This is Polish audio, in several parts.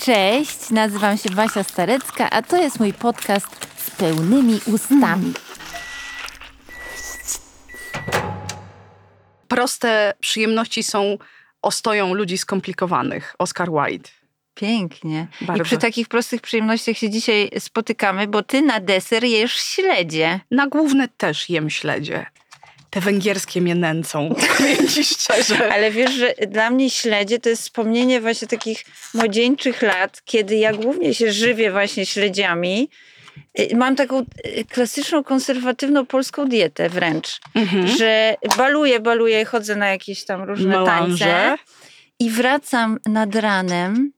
Cześć, nazywam się Basia Starecka, a to jest mój podcast z pełnymi ustami. Proste przyjemności są ostoją ludzi skomplikowanych. Oscar Wilde. Pięknie. Bardzo. I przy takich prostych przyjemnościach się dzisiaj spotykamy, bo ty na deser jesz śledzie. Na główne też jem śledzie. Te węgierskie mnie nęcą, powiem ci szczerze. Ale wiesz, że dla mnie śledzie to jest wspomnienie właśnie takich młodzieńczych lat, kiedy ja głównie się żywię właśnie śledziami. Y, Mam taką y, klasyczną, konserwatywną polską dietę wręcz, Mhm. że baluję, baluję, chodzę na jakieś tam różne tańce i wracam nad ranem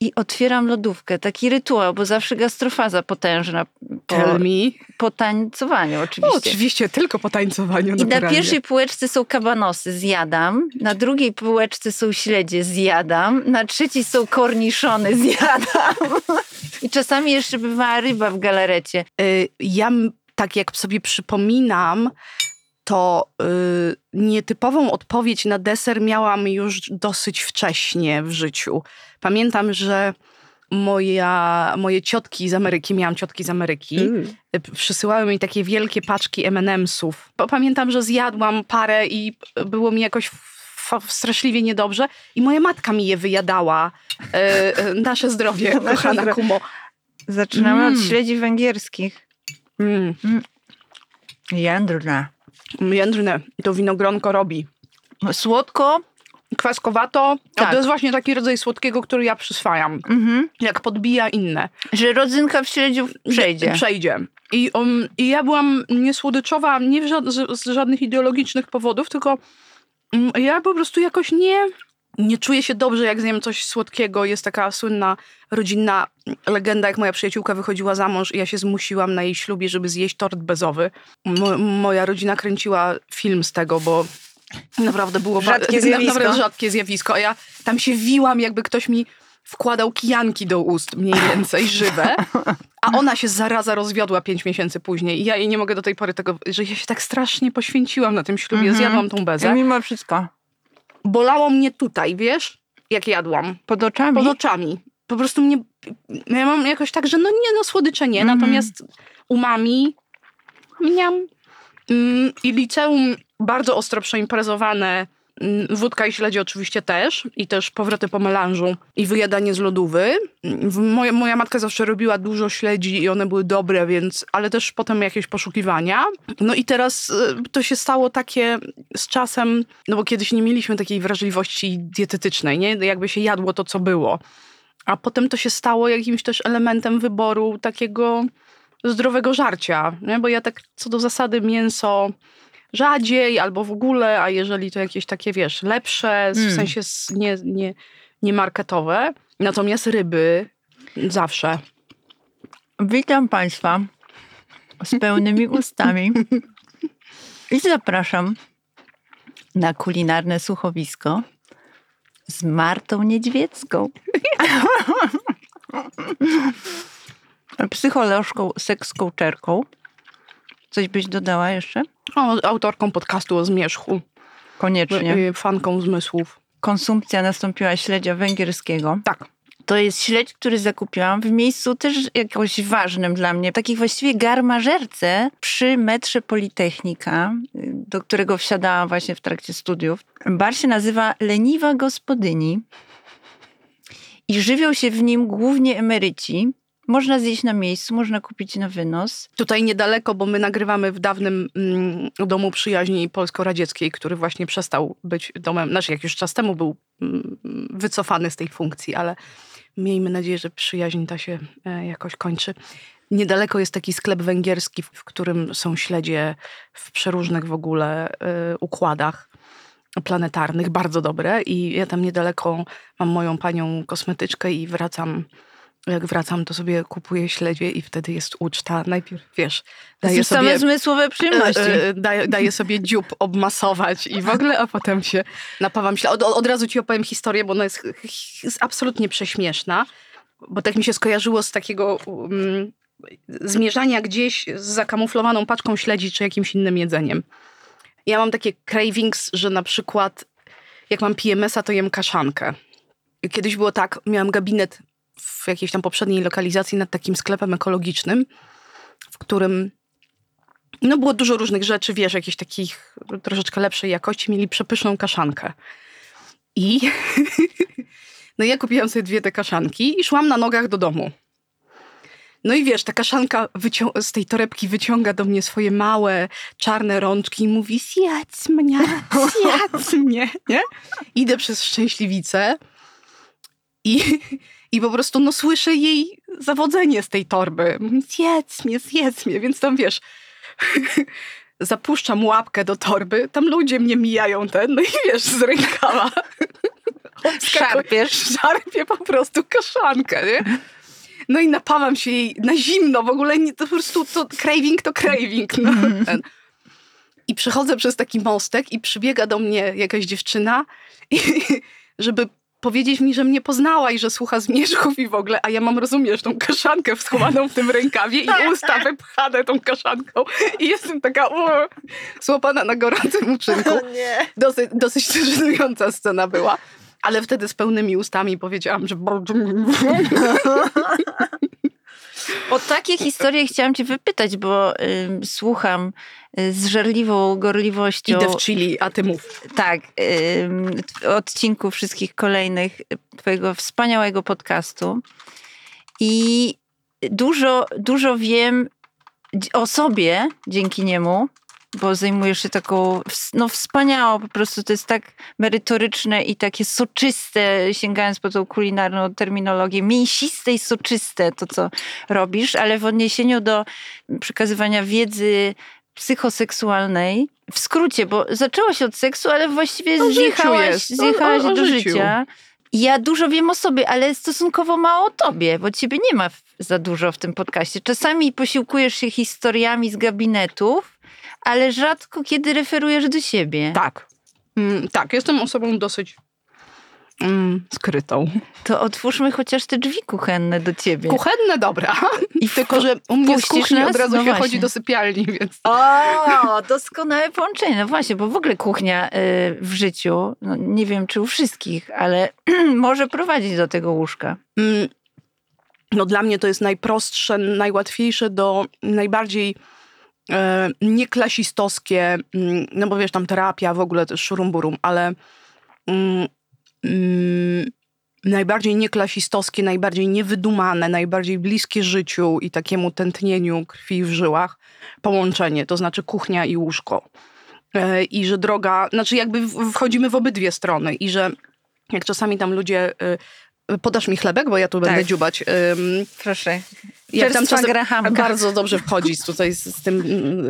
i otwieram lodówkę. Taki rytuał, bo zawsze gastrofaza potężna po, Tell me. po tańcowaniu O, oczywiście. oczywiście, tylko po tańcowaniu. I na naturalnie. pierwszej półeczce są kabanosy, zjadam. Na drugiej półeczce są śledzie, zjadam. Na trzeciej są korniszony, zjadam. I czasami jeszcze bywała ryba w galarecie. Y, Ja tak jak sobie przypominam, to y, nietypową odpowiedź na deser miałam już dosyć wcześnie w życiu. Pamiętam, że moja, moje ciotki z Ameryki, miałam ciotki z Ameryki, y, przysyłały mi takie wielkie paczki M&M'sów. Pamiętam, że zjadłam parę i było mi jakoś straszliwie niedobrze i moja matka mi je wyjadała. Y, Nasze zdrowie, kochana. Kumo. Zaczynamy Mm. od śledzi węgierskich. Mm. Jędrne. Jędrne, to winogronko robi. Słodko. Kwaskowato, Tak. to jest właśnie taki rodzaj słodkiego, który ja przyswajam. Mhm. Jak podbija inne. Że rodzynka w śledziu przejdzie. Przejdzie. I, um, I ja byłam niesłodyczowa nie ża- z, z żadnych ideologicznych powodów, tylko um, ja po prostu jakoś nie, nie czuję się dobrze, jak zjem coś słodkiego. Jest taka słynna rodzinna legenda, jak moja przyjaciółka wychodziła za mąż i ja się zmusiłam na jej ślubie, żeby zjeść tort bezowy. Mo, moja rodzina kręciła film z tego, bo naprawdę było ba- Rzadkie zjawisko. Naprawdę rzadkie zjawisko. A ja tam się wiłam, jakby ktoś mi wkładał kijanki do ust, mniej więcej, żywe. A ona się zaraza rozwiodła pięć miesięcy później. I ja jej nie mogę do tej pory tego, że ja się tak strasznie poświęciłam na tym ślubie. Mhm. Zjadłam tą bezę. Mimo wszystko. Bolało mnie tutaj, wiesz, jak jadłam. Pod oczami. Pod oczami. Po prostu mnie, ja mam jakoś tak, że no nie, no słodycze nie. Mhm. Natomiast umami miam. Mm, I liceum bardzo ostro przeimprezowane. Mm, Wódka i śledzie oczywiście też. I też powroty po melanżu i wyjadanie z lodówy. Mm, Moja, moja matka zawsze robiła dużo śledzi i one były dobre, więc... Ale też potem jakieś poszukiwania. No i teraz y, to się stało takie z czasem... No bo kiedyś nie mieliśmy takiej wrażliwości dietetycznej, nie? Jakby się jadło to, co było. A potem to się stało jakimś też elementem wyboru takiego zdrowego żarcia, nie? bo ja tak co do zasady mięso rzadziej albo w ogóle, a jeżeli to jakieś takie, wiesz, lepsze, w Mm. sensie nie, nie, nie marketowe, natomiast ryby zawsze. Witam Państwa z pełnymi ustami i zapraszam na kulinarne słuchowisko z Martą Niedźwiecką. Psycholożką, seks-coacherką. Coś byś dodała jeszcze? O, autorką podcastu o zmierzchu, Koniecznie. y, fanką zmysłów. Konsumpcja nastąpiła śledzia węgierskiego. Tak. To jest śledź, który zakupiłam w miejscu też jakoś ważnym dla mnie. Takiej właściwie garmażerce przy metrze Politechnika, y, do którego wsiadałam właśnie w trakcie studiów. Bar się nazywa Leniwa Gospodyni i żywią się w nim głównie emeryci. Można zjeść na miejscu, można kupić na wynos. Tutaj niedaleko, bo my nagrywamy w dawnym mm, domu przyjaźni polsko-radzieckiej, który właśnie przestał być domem, znaczy jak już czas temu był mm, wycofany z tej funkcji, ale miejmy nadzieję, że przyjaźń ta się e, jakoś kończy. Niedaleko jest taki sklep węgierski, w którym są śledzie w przeróżnych w ogóle e, układach planetarnych, bardzo dobre i ja tam niedaleko mam moją panią kosmetyczkę i wracam jak wracam, to sobie kupuję śledzie i wtedy jest uczta. Najpierw, wiesz, daję same sobie, zmysłowe przyjemności. e, e, daję, daję sobie dziób obmasować i w ogóle, a potem się napawam śledziem. Od, od razu ci opowiem historię, bo ona jest, jest absolutnie prześmieszna, bo tak mi się skojarzyło z takiego um, zmierzania gdzieś z zakamuflowaną paczką śledzi czy jakimś innym jedzeniem. Ja mam takie cravings, że na przykład jak mam PMS-a, to jem kaszankę. Kiedyś było tak, miałam gabinet w jakiejś tam poprzedniej lokalizacji nad takim sklepem ekologicznym, w którym no było dużo różnych rzeczy, wiesz, jakichś takich troszeczkę lepszej jakości, mieli przepyszną kaszankę. I no ja kupiłam sobie dwie te kaszanki i szłam na nogach do domu. No i wiesz, ta kaszanka z tej torebki wyciąga do mnie swoje małe, czarne rączki i mówi zjadź mnie, zjadź mnie, nie? Idę przez Szczęśliwicę i, i po prostu no słyszę jej zawodzenie z tej torby. Zjedz mnie, zjedz mnie, więc tam wiesz, zapuszczam łapkę do torby, tam ludzie mnie mijają ten, no i wiesz, z rękawa. Szarpiesz. Szarpię po prostu kaszankę, nie? No i napawam się jej na zimno, w ogóle nie, to po prostu to craving to craving. No. Mm. I przechodzę przez taki mostek i przybiega do mnie jakaś dziewczyna, i, żeby powiedzieć mi, że mnie poznała i że słucha zmierzchów i w ogóle, a ja mam, rozumiesz, tą kaszankę schowaną w tym rękawie i usta wypchane tą kaszanką i jestem taka o, złapana na gorącym uczynku. Dosyć, dosyć żenująca scena była. Ale wtedy z pełnymi ustami powiedziałam, że bardzo O takie historie chciałam cię wypytać, bo y, słucham z żarliwą gorliwością. Idę w Chili, a ty mów. Tak, y, odcinków wszystkich kolejnych twojego wspaniałego podcastu. I dużo, dużo wiem o sobie dzięki niemu, bo zajmujesz się taką, no wspaniałą, po prostu to jest tak merytoryczne i takie soczyste, sięgając po tą kulinarną terminologię, mięsiste i soczyste to, co robisz, ale w odniesieniu do przekazywania wiedzy psychoseksualnej, w skrócie, bo zaczęło się od seksu, ale właściwie zjechałaś, zjechałaś o, o, o do życiu. życia. Ja dużo wiem o sobie, ale stosunkowo mało o tobie, bo ciebie nie ma za dużo w tym podcaście. Czasami posiłkujesz się historiami z gabinetów, ale rzadko kiedy referujesz do siebie. Tak. Mm, tak, jestem osobą dosyć mm, skrytą. To otwórzmy chociaż te drzwi kuchenne do ciebie. Kuchenne, dobra. I tylko, że u mnie z kuchni nas? od razu no się właśnie. chodzi do sypialni, więc... O, doskonałe połączenie. No właśnie, bo w ogóle kuchnia y, w życiu, no nie wiem czy u wszystkich, ale może prowadzić do tego łóżka. Mm, no dla mnie to jest najprostsze, najłatwiejsze do najbardziej e, nieklasistowskie, mm, no bo wiesz, tam terapia, w ogóle też szurumburum, ale mm, najbardziej nieklasistowskie, najbardziej niewydumane, najbardziej bliskie życiu i takiemu tętnieniu krwi w żyłach połączenie, to znaczy kuchnia i łóżko. E, I że droga, znaczy jakby wchodzimy w obydwie strony i że jak czasami tam ludzie y, Podasz mi chlebek, bo ja tu tak. będę dziubać. Proszę. Jak tam czasem bardzo dobrze wchodzi tutaj z, z, tym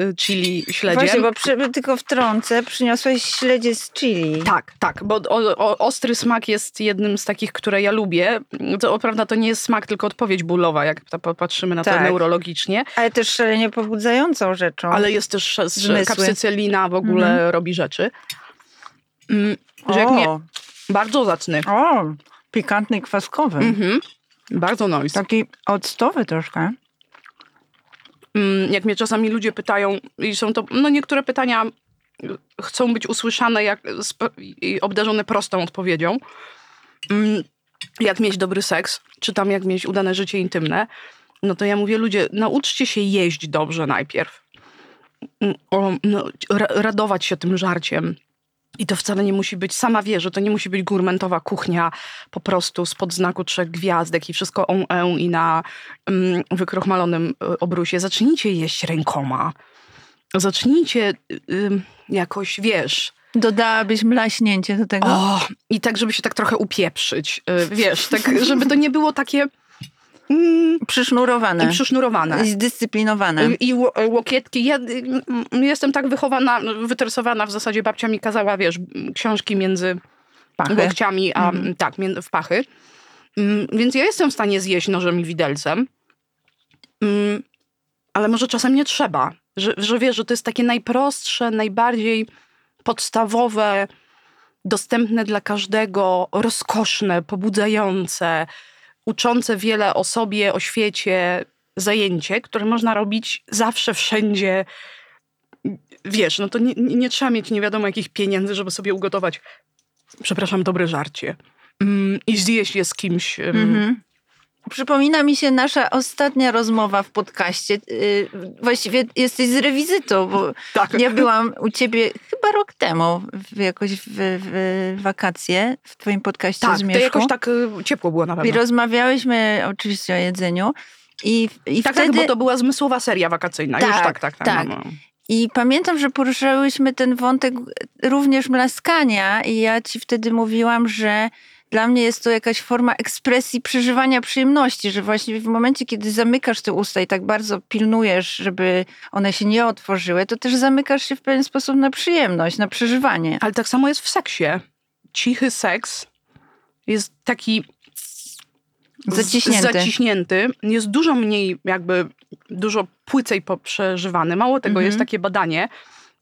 y, chili śledziem. Właśnie, bo przy, tylko wtrącę, przyniosłeś śledzie z chili. Tak, tak, bo o, o, ostry smak jest jednym z takich, które ja lubię. To prawda, to nie jest smak, tylko odpowiedź bólowa, jak patrzymy na tak. to neurologicznie. Ale też szalenie pobudzającą rzeczą. Ale jest też kapsycelina w ogóle mhm. robi rzeczy. Mm, że jak mnie, bardzo zacny. O. Pikantny, kwaskowy. Mhm. Bardzo nice. Taki octowy troszkę. Mm, jak mnie czasami ludzie pytają, i są to, no niektóre pytania chcą być usłyszane jak, i obdarzone prostą odpowiedzią. Mm, jak mieć dobry seks, czy tam jak mieć udane życie intymne, no to ja mówię, ludzie, nauczcie się jeść dobrze najpierw. Mm, o, no, radować się tym żarciem, i to wcale nie musi być, sama wie, że to nie musi być gurmentowa kuchnia po prostu spod znaku trzech gwiazdek i wszystko on e i na um, wykrochmalonym e, obrusie. Zacznijcie jeść rękoma. Zacznijcie um, jakoś, wiesz... Dodałabyś mlaśnięcie do tego? O, I tak, żeby się tak trochę upieprzyć. Wiesz, tak, żeby to nie było takie Mm, przysznurowane. I przysznurowane. Zdyscyplinowane. I łokietki. Ja jestem tak wychowana, wytresowana, w zasadzie babcia mi kazała, wiesz, książki między pachy. łokciami, a mhm. tak, w pachy. Mm, więc ja jestem w stanie zjeść nożem i widelcem. Mm, ale może czasem nie trzeba. Że, że wiesz, że to jest takie najprostsze, najbardziej podstawowe, dostępne dla każdego, rozkoszne, pobudzające, uczące wiele o sobie, o świecie zajęcie, które można robić zawsze, wszędzie. Wiesz, no to nie, nie trzeba mieć nie wiadomo jakich pieniędzy, żeby sobie ugotować przepraszam, dobre żarcie. Mm, I zjeść je z kimś. ym, Mhm. Przypomina mi się nasza ostatnia rozmowa w podcaście. Yy, Właściwie jesteś z rewizytą, bo Tak. ja byłam u ciebie chyba rok temu, w, jakoś w, w wakacje, w twoim podcaście Tak, z to Mieszką. jakoś tak y, ciepło było na I pewno. rozmawiałyśmy oczywiście o jedzeniu. I, i Tak, wtedy... tak, bo to była zmysłowa seria wakacyjna. Już Tak, tak, tak. tak, tak. no, no. I pamiętam, że poruszałyśmy ten wątek również mlaskania i ja ci wtedy mówiłam, że dla mnie jest to jakaś forma ekspresji przeżywania przyjemności, że właśnie w momencie, kiedy zamykasz te usta i tak bardzo pilnujesz, żeby one się nie otworzyły, to też zamykasz się w pewien sposób na przyjemność, na przeżywanie. Ale tak samo jest w seksie. Cichy seks jest taki Zaciśnięty. zaciśnięty. Jest dużo mniej jakby, dużo płycej przeżywany. Mało tego, Mhm. jest takie badanie,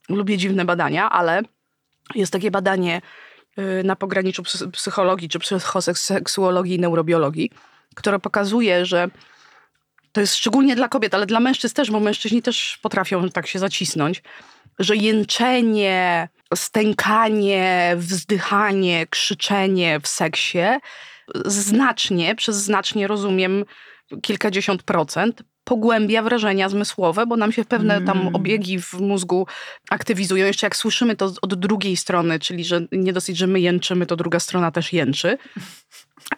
lubię dziwne badania, ale jest takie badanie na pograniczu psy- psychologii czy psychoseksuologii i neurobiologii, które pokazuje, że to jest szczególnie dla kobiet, ale dla mężczyzn też, bo mężczyźni też potrafią tak się zacisnąć, że jęczenie, stękanie, wzdychanie, krzyczenie w seksie znacznie, przez znacznie rozumiem kilkadziesiąt procent, pogłębia wrażenia zmysłowe, bo nam się pewne tam Mm. obiegi w mózgu aktywizują. Jeszcze jak słyszymy to od drugiej strony, czyli że nie dosyć, że my jęczymy, to druga strona też jęczy,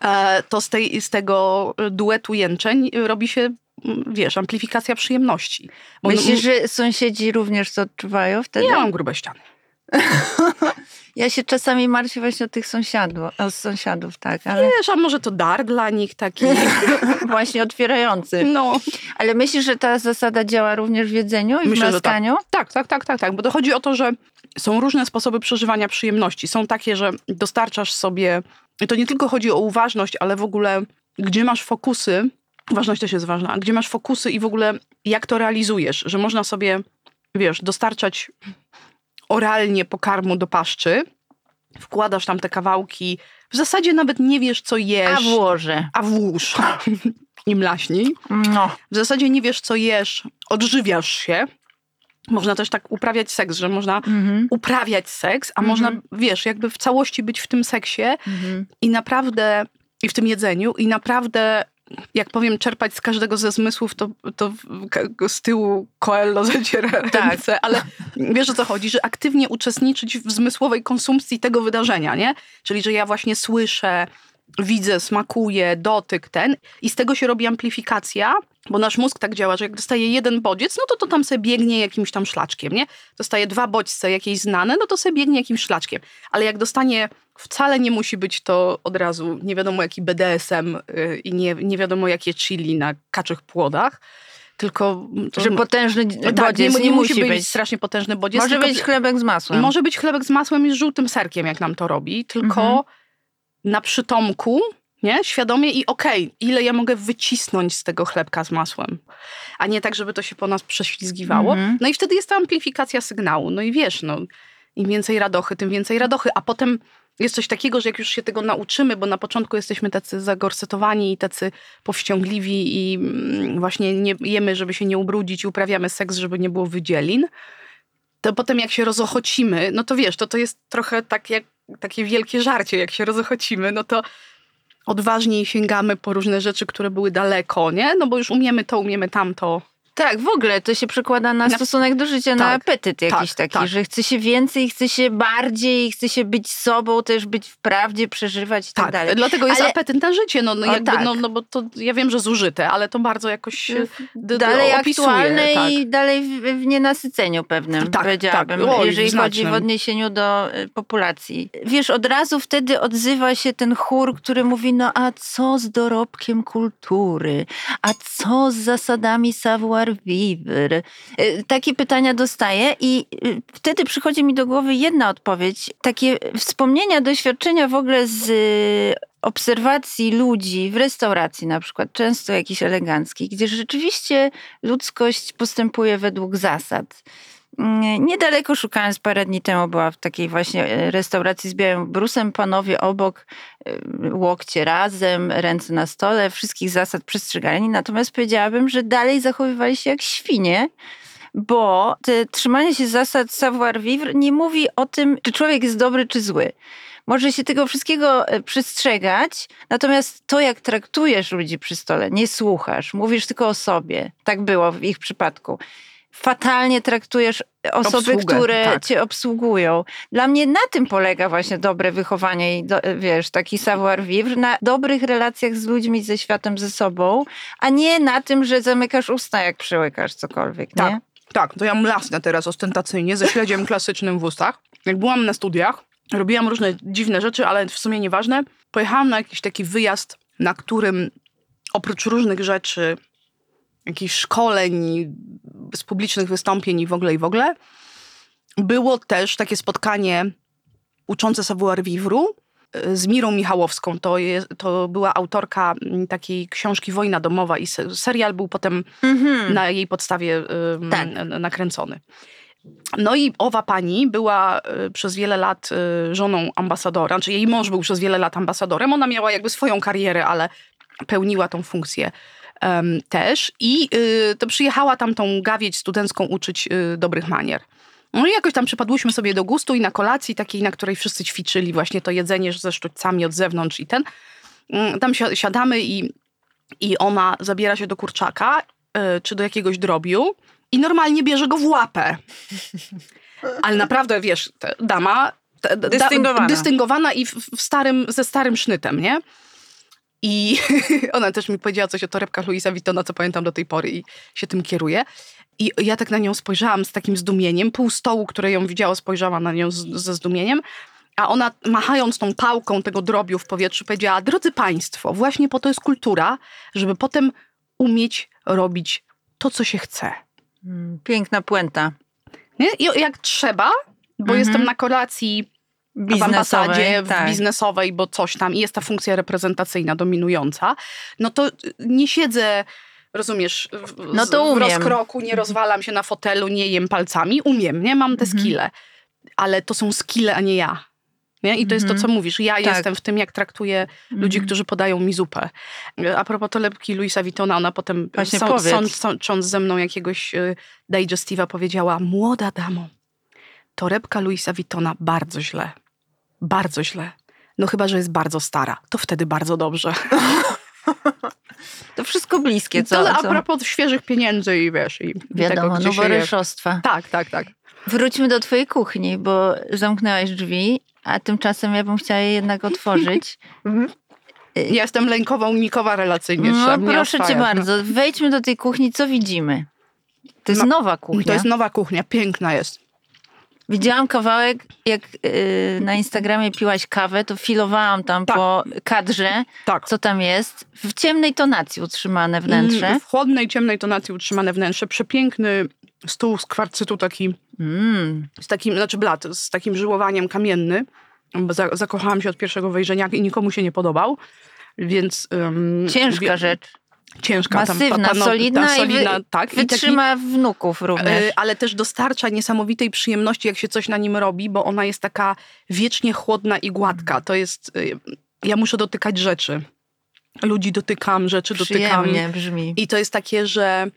e, to z, tej, z tego duetu jęczeń robi się, mm, wiesz, amplifikacja przyjemności. Bo Myślisz, że sąsiedzi również to odczuwają wtedy? ja mam grube ściany. Ja się czasami martwię właśnie o tych sąsiadów, o sąsiadów, tak, ale Wiesz, a może to dar dla nich taki, właśnie otwierający. no... Ale myślisz, że ta zasada działa również w jedzeniu i w Myślę, że mlaskaniu? Tak, tak, tak, tak, tak. Bo to chodzi o to, że są różne sposoby przeżywania przyjemności. Są takie, że dostarczasz sobie. I to nie tylko chodzi o uważność, ale w ogóle gdzie masz fokusy. Uważność też jest ważna. a Gdzie masz fokusy i w ogóle jak to realizujesz, że można sobie, wiesz, dostarczać oralnie pokarmu do paszczy, wkładasz tam te kawałki, w zasadzie nawet nie wiesz, co jesz, A włożę. a włóż i mlaśnij. No. W zasadzie nie wiesz, co jesz, odżywiasz się. Można też tak uprawiać seks, że można Mhm. uprawiać seks, a Mhm. można, wiesz, jakby w całości być w tym seksie Mhm. i naprawdę, i w tym jedzeniu, i naprawdę, jak powiem, czerpać z każdego ze zmysłów, to, to z tyłu Coelho zaciera Tak. ręce, ale wiesz o co chodzi, że aktywnie uczestniczyć w zmysłowej konsumpcji tego wydarzenia, nie? Czyli, że ja właśnie słyszę, widzę, smakuję, dotyk ten i z tego się robi amplifikacja, bo nasz mózg tak działa, że jak dostaje jeden bodziec, no to to tam sobie biegnie jakimś tam szlaczkiem, nie? Dostaje dwa bodźce jakieś znane, no to sobie biegnie jakimś szlaczkiem. Ale jak dostanie, wcale nie musi być to od razu nie wiadomo jaki BDSM yy, i nie, nie wiadomo jakie chili na kaczych płodach, tylko... To, Że potężny tak, bodziec nie, nie, nie musi być, być. strasznie potężny bodziec. Może być chlebek z masłem. może być chlebek z masłem i z żółtym serkiem, jak nam to robi, tylko Mhm. Na przytomku, nie? Świadomie i okej, ile ja mogę wycisnąć z tego chlebka z masłem. A nie tak, żeby to się po nas prześlizgiwało. Mhm. No i wtedy jest ta amplifikacja sygnału. No i wiesz, no, im więcej radochy, tym więcej radochy. A potem jest coś takiego, że jak już się tego nauczymy, bo na początku jesteśmy tacy zagorsetowani i tacy powściągliwi i mm, właśnie nie jemy, żeby się nie ubrudzić i uprawiamy seks, żeby nie było wydzielin, to potem jak się rozochocimy, no to wiesz, to to jest trochę tak jak, takie wielkie żarcie, jak się rozochocimy, no to odważniej sięgamy po różne rzeczy, które były daleko, nie? No bo już umiemy to, umiemy tamto. Tak, w ogóle to się przekłada na Na- stosunek do życia, na Tak, apetyt jakiś tak, taki, tak. że chce się więcej, chce się bardziej, chce się być sobą, też być w prawdzie, przeżywać i tak, dalej. dlatego jest Ale- apetyt na życie, no, no, jakby, tak. no, no bo to ja wiem, że zużyte, ale to bardzo jakoś d- dalej opisuje, aktualne tak. i dalej w, w nienasyceniu pewnym, Tak, powiedziałabym, tak. Jeżeli w chodzi w znacznym. odniesieniu do y, populacji. Wiesz, od razu wtedy odzywa się ten chór, który mówi, no a co z dorobkiem kultury? A co z zasadami Y, Takie pytania dostaję i y, wtedy przychodzi mi do głowy jedna odpowiedź. Takie wspomnienia, doświadczenia w ogóle z y, obserwacji ludzi w restauracji na przykład, często jakichś eleganckich, gdzie rzeczywiście ludzkość postępuje według zasad. Mm, Niedaleko szukając parę dni temu była w takiej właśnie e, restauracji z białym brusem, panowie obok, e, łokcie razem, ręce na stole, wszystkich zasad przestrzegali, natomiast powiedziałabym, że dalej zachowywali się jak świnie, bo te trzymanie się zasad savoir-vivre nie mówi o tym, czy człowiek jest dobry, czy zły. Może się tego wszystkiego e, przestrzegać, natomiast to, jak traktujesz ludzi przy stole, nie słuchasz, mówisz tylko o sobie. Tak było w ich przypadku fatalnie traktujesz osoby, Obsługę, które tak. cię obsługują. Dla mnie na tym polega właśnie dobre wychowanie i do, wiesz, taki savoir-vivre, na dobrych relacjach z ludźmi, ze światem, ze sobą, a nie na tym, że zamykasz usta, jak przełykasz cokolwiek, Tak. nie? Tak, to ja mlasnę teraz ostentacyjnie ze śledziem klasycznym w ustach. Jak byłam na studiach, robiłam różne dziwne rzeczy, ale w sumie nieważne. Pojechałam na jakiś taki wyjazd, na którym oprócz różnych rzeczy, jakichś szkoleń, z publicznych wystąpień i w ogóle i w ogóle, było też takie spotkanie uczące savoir vivre z Mirą Michałowską. To, to była autorka mm, takiej książki Wojna domowa i se- serial był potem Mhm. na jej podstawie ym, Tak. nakręcony. No i owa pani była y, przez wiele lat y, żoną ambasadora, znaczy jej mąż był przez wiele lat ambasadorem. Ona miała jakby swoją karierę, ale pełniła tą funkcję em, też. I y, to przyjechała tam tą gawieć studencką uczyć y, dobrych manier. No i jakoś tam przypadłyśmy sobie do gustu i na kolacji takiej, na której wszyscy ćwiczyli właśnie to jedzenie ze sztućcami od zewnątrz i ten. mm, Tam si- siadamy i, i ona zabiera się do kurczaka y, czy do jakiegoś drobiu i normalnie bierze go w łapę. Ale naprawdę, wiesz, dama... Dystyngowana. dystyngowana i w, w starym, ze starym sznytem, nie? I ona też mi powiedziała coś o torebkach Luisa Vuittona, co pamiętam do tej pory i się tym kieruje. I ja tak na nią spojrzałam z takim zdumieniem. Pół stołu, które ją widziało, spojrzała na nią z, ze zdumieniem. A ona, machając tą pałką tego drobiu w powietrzu, powiedziała: Drodzy Państwo, właśnie po to jest kultura, żeby potem umieć robić to, co się chce. Mm, Piękna puenta Nie? I jak trzeba, bo Mhm. jestem na kolacji w biznesowej. ambasadzie, w tak. biznesowej, bo coś tam i jest ta funkcja reprezentacyjna dominująca, no to nie siedzę, rozumiesz, w, No to w umiem. rozkroku, nie rozwalam się na fotelu, nie jem palcami. Umiem, nie? Mam te Mhm. skille. Ale to są skille, a nie ja. Nie? I to jest to, Mhm. co mówisz. Ja Tak. jestem w tym, jak traktuję ludzi, Mhm. którzy podają mi zupę. A propos torebki Luisa Vuittona, ona potem są, sąd- sącząc ze mną jakiegoś y, powiedziała, młoda damo, torebka Luisa Vuittona bardzo źle. Bardzo źle. No chyba, że jest bardzo stara. To wtedy bardzo dobrze. To wszystko bliskie, co? to a co? propos świeżych pieniędzy i wiesz, i Wiadomo, tego, gdzie się je. noworyszostwa. Tak, tak, tak. Wróćmy do twojej kuchni, bo zamknęłaś drzwi, a tymczasem ja bym chciała je jednak otworzyć. Ja jestem lękowa, unikowa relacyjnie. No proszę cię no. bardzo, wejdźmy do tej kuchni, co widzimy? To jest No, nowa kuchnia. To jest nowa kuchnia, piękna jest. Widziałam kawałek, jak yy, na Instagramie piłaś kawę, to filowałam tam Tak. po kadrze, Tak. co tam jest. W ciemnej tonacji utrzymane wnętrze. Mm, W chłodnej, ciemnej tonacji utrzymane wnętrze. Przepiękny stół z kwarcytu taki, Mm. z takim, znaczy blat, z takim żyłowaniem kamienny. Zakochałam się od pierwszego wejrzenia i nikomu się nie podobał. Więc... Ciężka wie- rzecz. Ciężka. tam, Masywna, ta, ta, no, solidna, ta, solidna i wy, tak, i taki- wytrzyma wnuków również. E, ale też dostarcza niesamowitej przyjemności, jak się coś na nim robi, bo ona jest taka wiecznie chłodna i gładka. To jest. e, Ja muszę dotykać rzeczy. Ludzi dotykam, rzeczy dotykam. Przyjemnie brzmi. I to jest takie, że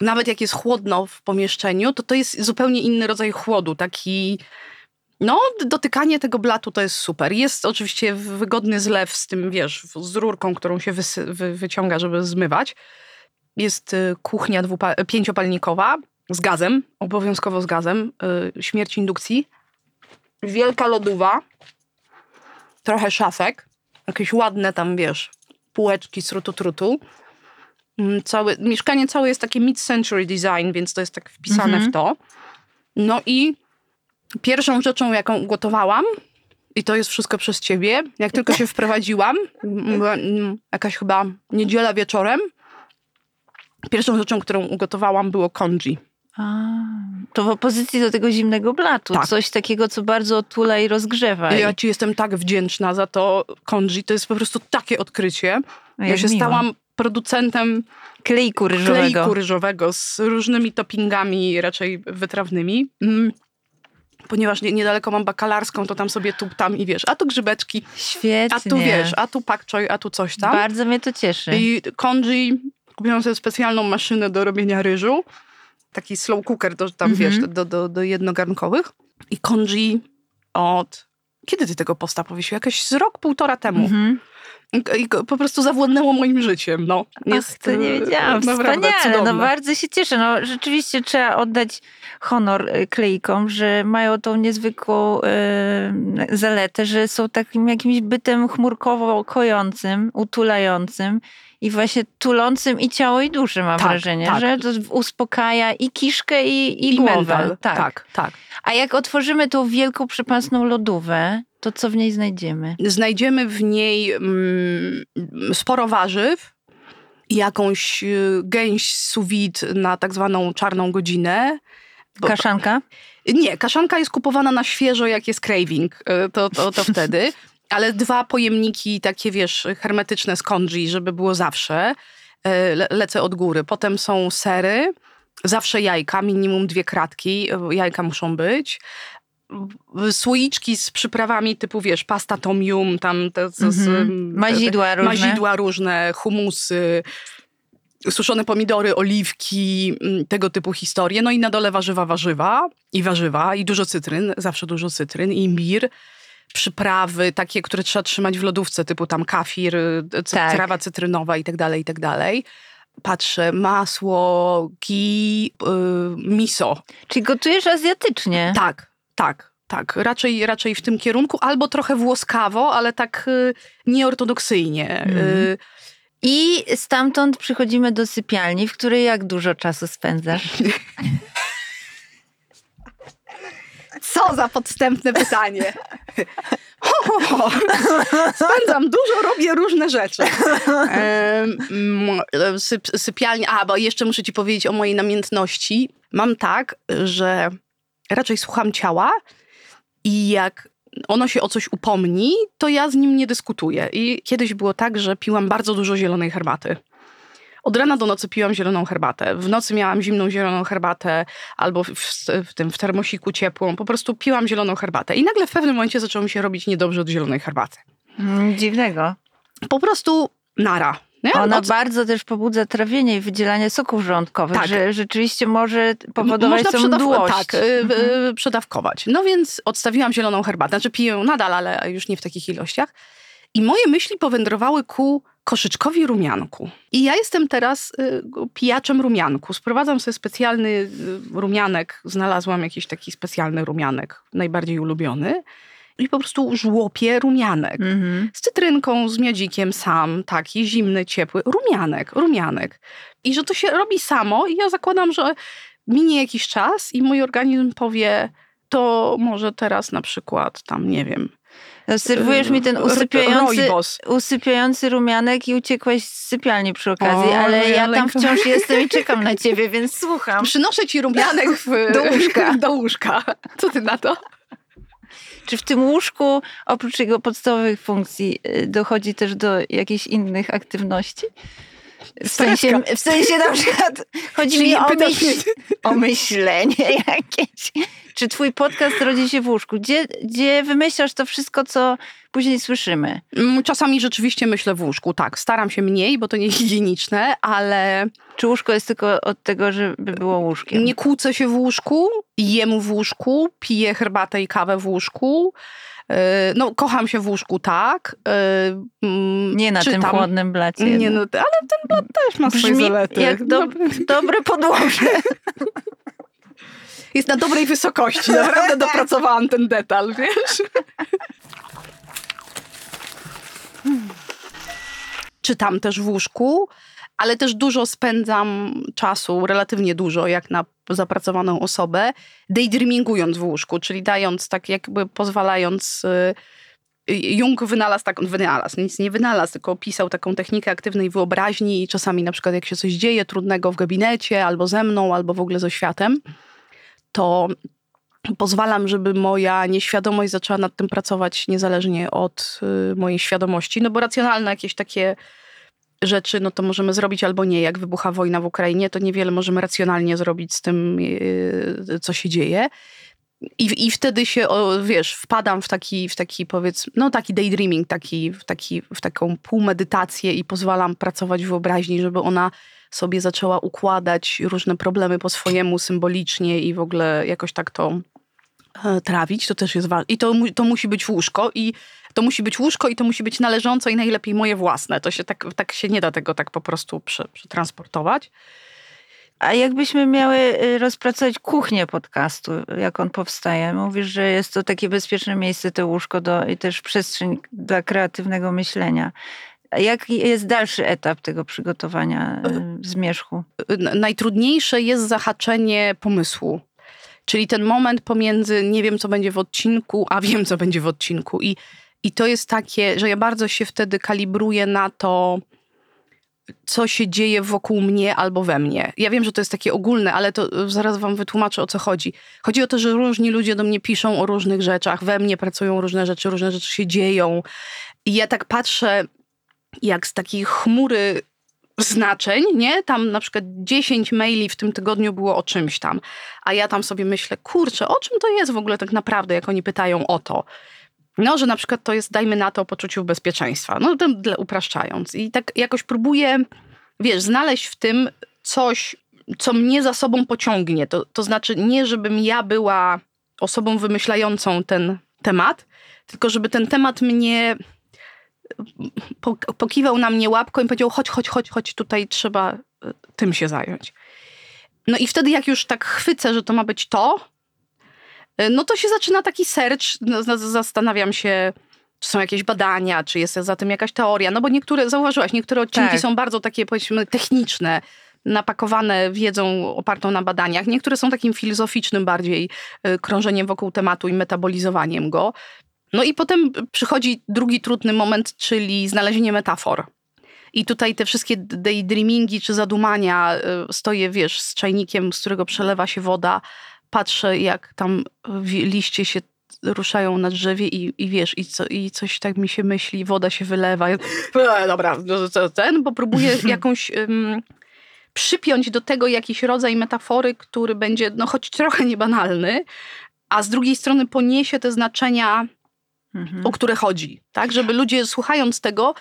nawet jak jest chłodno w pomieszczeniu, to to jest zupełnie inny rodzaj chłodu. Taki. No, dotykanie tego blatu to jest super. Jest oczywiście wygodny zlew z tym, wiesz, z rurką, którą się wysy, wy, wyciąga, żeby zmywać. Jest y, kuchnia dwupa- pięciopalnikowa z gazem, obowiązkowo z gazem, y, śmierć indukcji. Wielka lodowa, trochę szafek, jakieś ładne tam, wiesz, półeczki z trutu-trutu. Mm, Całe, mieszkanie całe jest takie mid-century design, więc to jest tak wpisane Mhm. w to. No i pierwszą rzeczą, jaką ugotowałam, i to jest wszystko przez ciebie, jak tylko się wprowadziłam, m- m- jakaś chyba niedziela wieczorem, pierwszą rzeczą, którą ugotowałam było congee. A, to w opozycji do tego zimnego blatu. Tak. Coś takiego, co bardzo otula i rozgrzewa. Ja ci jestem tak wdzięczna za to congee. To jest po prostu takie odkrycie. Ja się miło. stałam producentem Klejku ryżowego. klejku ryżowego z różnymi toppingami raczej wytrawnymi. Ponieważ nie, niedaleko mam bakalarską, to tam sobie tu, tam i wiesz, a tu grzybeczki, Świetnie. a tu wiesz, a tu pak choi, a tu coś tam. Bardzo mnie to cieszy. I congee, kupiłam sobie specjalną maszynę do robienia ryżu. taki slow cooker, to tam Mhm. wiesz, do, do, do jednogarnkowych. I Konji od... Kiedy ty tego posta powiesił? Jakoś z rok, półtora temu. Mhm. I, po prostu zawładnęło moim życiem, no. Jest, to nie e, wiedziałam. Wspaniale, no cudowne. bardzo się cieszę. No, rzeczywiście trzeba oddać honor y, klejkom, że mają tą niezwykłą y, zaletę, że są takim jakimś bytem chmurkowo kojącym, utulającym i właśnie tulącym i ciało i duszę mam Tak, wrażenie, tak. że to uspokaja i kiszkę i, i, I głowę. mental. Tak. tak, tak. A jak otworzymy tą wielką, przepasną lodówę, to co w niej znajdziemy? Znajdziemy w niej mm, sporo warzyw, jakąś y, gęś vide na tak zwaną czarną godzinę. Kaszanka? Nie, kaszanka jest kupowana na świeżo, jak jest craving, y, to, to, to wtedy. Ale dwa pojemniki takie, wiesz, hermetyczne z congee, żeby było zawsze. Y, Le, lecę od góry. Potem są sery, zawsze jajka, minimum dwie kratki, y, jajka muszą być. Słoiczki z przyprawami typu, wiesz, pasta tom yum, tam te, z, z, Mhm. Mazidła różne. mazidła różne, humusy, suszone pomidory, oliwki, mm, tego typu historie. No i na dole warzywa, warzywa i warzywa i dużo cytryn, zawsze dużo cytryn, imbir. Przyprawy takie, które trzeba trzymać w lodówce, typu tam kafir, y, Tak. trawa cytrynowa i tak dalej, i tak dalej. Patrzę, masło, ghee, y, miso. Czyli gotujesz azjatycznie? Tak, tak, tak. Raczej, raczej w tym kierunku, albo trochę włoskawo, ale tak y, nieortodoksyjnie. Y, I stamtąd przychodzimy do sypialni, w której jak dużo czasu spędzasz? Co za podstępne pytanie. Ho, ho, ho. Spędzam dużo, robię różne rzeczy. Mm, Syp, sypialnia, a bo jeszcze muszę ci powiedzieć o mojej namiętności. Mam tak, że raczej słucham ciała i jak ono się o coś upomni, to ja z nim nie dyskutuję. I kiedyś było tak, że piłam bardzo dużo zielonej herbaty. Od rana do nocy piłam zieloną herbatę. W nocy miałam zimną zieloną herbatę albo w, w tym w termosiku ciepłą. Po prostu piłam zieloną herbatę. I nagle w pewnym momencie zaczęło mi się robić niedobrze od zielonej herbaty. Mm, Dziwnego. Po prostu nara. Nie? Ona Od- bardzo też pobudza trawienie i wydzielanie soków żołądkowych, Tak. że rzeczywiście może powodować Można tą mdłość. Tak, y, y, przedawkować. No więc odstawiłam zieloną herbatę. Znaczy piję ją nadal, ale już nie w takich ilościach. I moje myśli powędrowały ku koszyczkowi rumianku. I ja jestem teraz y, pijaczem rumianku. Sprowadzam sobie specjalny y, rumianek. Znalazłam jakiś taki specjalny rumianek, najbardziej ulubiony. I po prostu żłopię rumianek. Mhm. Z cytrynką, z miodzikiem sam, taki zimny, ciepły. Rumianek, rumianek. I że to się robi samo i ja zakładam, że minie jakiś czas i mój organizm powie, to może teraz na przykład tam, nie wiem, No, Serwujesz mi ten usypiający, usypiający rumianek i uciekłeś z sypialni przy okazji, O, ale ja tam wciąż jestem i czekam na ciebie, więc słucham. Przynoszę ci rumianek w, Do łóżka. do łóżka. Co ty na to? Czy w tym łóżku, oprócz jego podstawowych funkcji, y, dochodzi też do jakichś innych aktywności? W sensie, w sensie na przykład chodzi Czyli mi o, myśl, o myślenie jakieś. Czy twój podcast rodzi się w łóżku? Gdzie, gdzie wymyślasz to wszystko, co później słyszymy? Mm, Czasami rzeczywiście myślę w łóżku, tak. Staram się mniej, bo to nie higieniczne, ale Czy łóżko jest tylko od tego, żeby było łóżkiem? nie kłócę się w łóżku, jem w łóżku, piję herbatę i kawę w łóżku. Yy, No, kocham się w łóżku, tak. Yy, mm, Nie na tym czytam. chłodnym blacie. Nie, no, ale ten blat też ma swoje Brzmi zalety. jak do, dobre podłoże. Jest na dobrej wysokości, naprawdę dopracowałam ten detal, wiesz? Czytam też w łóżku, ale też dużo spędzam czasu, relatywnie dużo, jak na zapracowaną osobę, daydreamingując w łóżku, czyli dając tak jakby pozwalając... y, Jung wynalazł taką, wynalazł, nic nie wynalazł, tylko opisał taką technikę aktywnej wyobraźni i czasami na przykład jak się coś dzieje trudnego w gabinecie, albo ze mną, albo w ogóle ze światem, to pozwalam, żeby moja nieświadomość zaczęła nad tym pracować niezależnie od y, mojej świadomości, no bo racjonalne jakieś takie rzeczy, no to możemy zrobić albo nie. Jak wybucha wojna w Ukrainie, to niewiele możemy racjonalnie zrobić z tym, y, co się dzieje. I, I wtedy się, o, wiesz, wpadam w taki, w taki powiedz, no taki daydreaming, taki, w, taki, w taką półmedytację i pozwalam pracować w wyobraźni, żeby ona sobie zaczęła układać różne problemy po swojemu symbolicznie i w ogóle jakoś tak to e, trawić, to też jest ważne. I to, to musi być łóżko i to musi być łóżko i to musi być należąco i najlepiej moje własne. To się tak, tak się nie da tego tak po prostu przetransportować. A jakbyśmy miały y, rozpracować kuchnię podcastu, jak on powstaje? Mówisz, że jest to takie bezpieczne miejsce, to łóżko do, i też przestrzeń dla kreatywnego myślenia. Jaki jest dalszy etap tego przygotowania y, zmierzchu? Najtrudniejsze jest zahaczenie pomysłu. Czyli ten moment pomiędzy nie wiem, co będzie w odcinku, a wiem, co będzie w odcinku. I, i to jest takie, że ja bardzo się wtedy kalibruję na to, co się dzieje wokół mnie albo we mnie. Ja wiem, że to jest takie ogólne, ale to zaraz wam wytłumaczę, o co chodzi. Chodzi o to, że różni ludzie do mnie piszą o różnych rzeczach, we mnie pracują różne rzeczy, różne rzeczy się dzieją. I ja tak patrzę, jak z takiej chmury znaczeń, nie? Tam na przykład 10 maili w tym tygodniu było o czymś tam, a ja tam sobie myślę, kurczę, o czym to jest w ogóle tak naprawdę, jak oni pytają o to. No, że na przykład to jest, dajmy na to, poczuciu bezpieczeństwa. No, to upraszczając. I tak jakoś próbuję, wiesz, znaleźć w tym coś, co mnie za sobą pociągnie. To, to znaczy nie, żebym ja była osobą wymyślającą ten temat, tylko żeby ten temat mnie pokiwał na mnie łapką i powiedział, chodź, chodź, chodź, chodź, tutaj trzeba e, tym się zająć. No i wtedy jak już tak chwycę, że to ma być to, E, no to się zaczyna taki search, no, zastanawiam się, czy są jakieś badania, czy jest za tym jakaś teoria, no bo niektóre, zauważyłaś, niektóre odcinki tak. są bardzo takie powiedzmy techniczne, napakowane wiedzą opartą na badaniach. Niektóre są takim filozoficznym bardziej e, krążeniem wokół tematu i metabolizowaniem go. No i potem przychodzi drugi trudny moment, czyli znalezienie metafor. I tutaj te wszystkie daydreamingi czy zadumania, e, stoję, wiesz, z czajnikiem, z którego przelewa się woda, patrzę, jak tam liście się ruszają na drzewie i, i wiesz, i, co, i coś tak mi się myśli, woda się wylewa. E, dobra, no ten, bo próbuję jakąś um, przypiąć do tego jakiś rodzaj metafory, który będzie, no choć trochę niebanalny, a z drugiej strony poniesie te znaczenia, mhm. o które chodzi. Tak, żeby ludzie słuchając tego,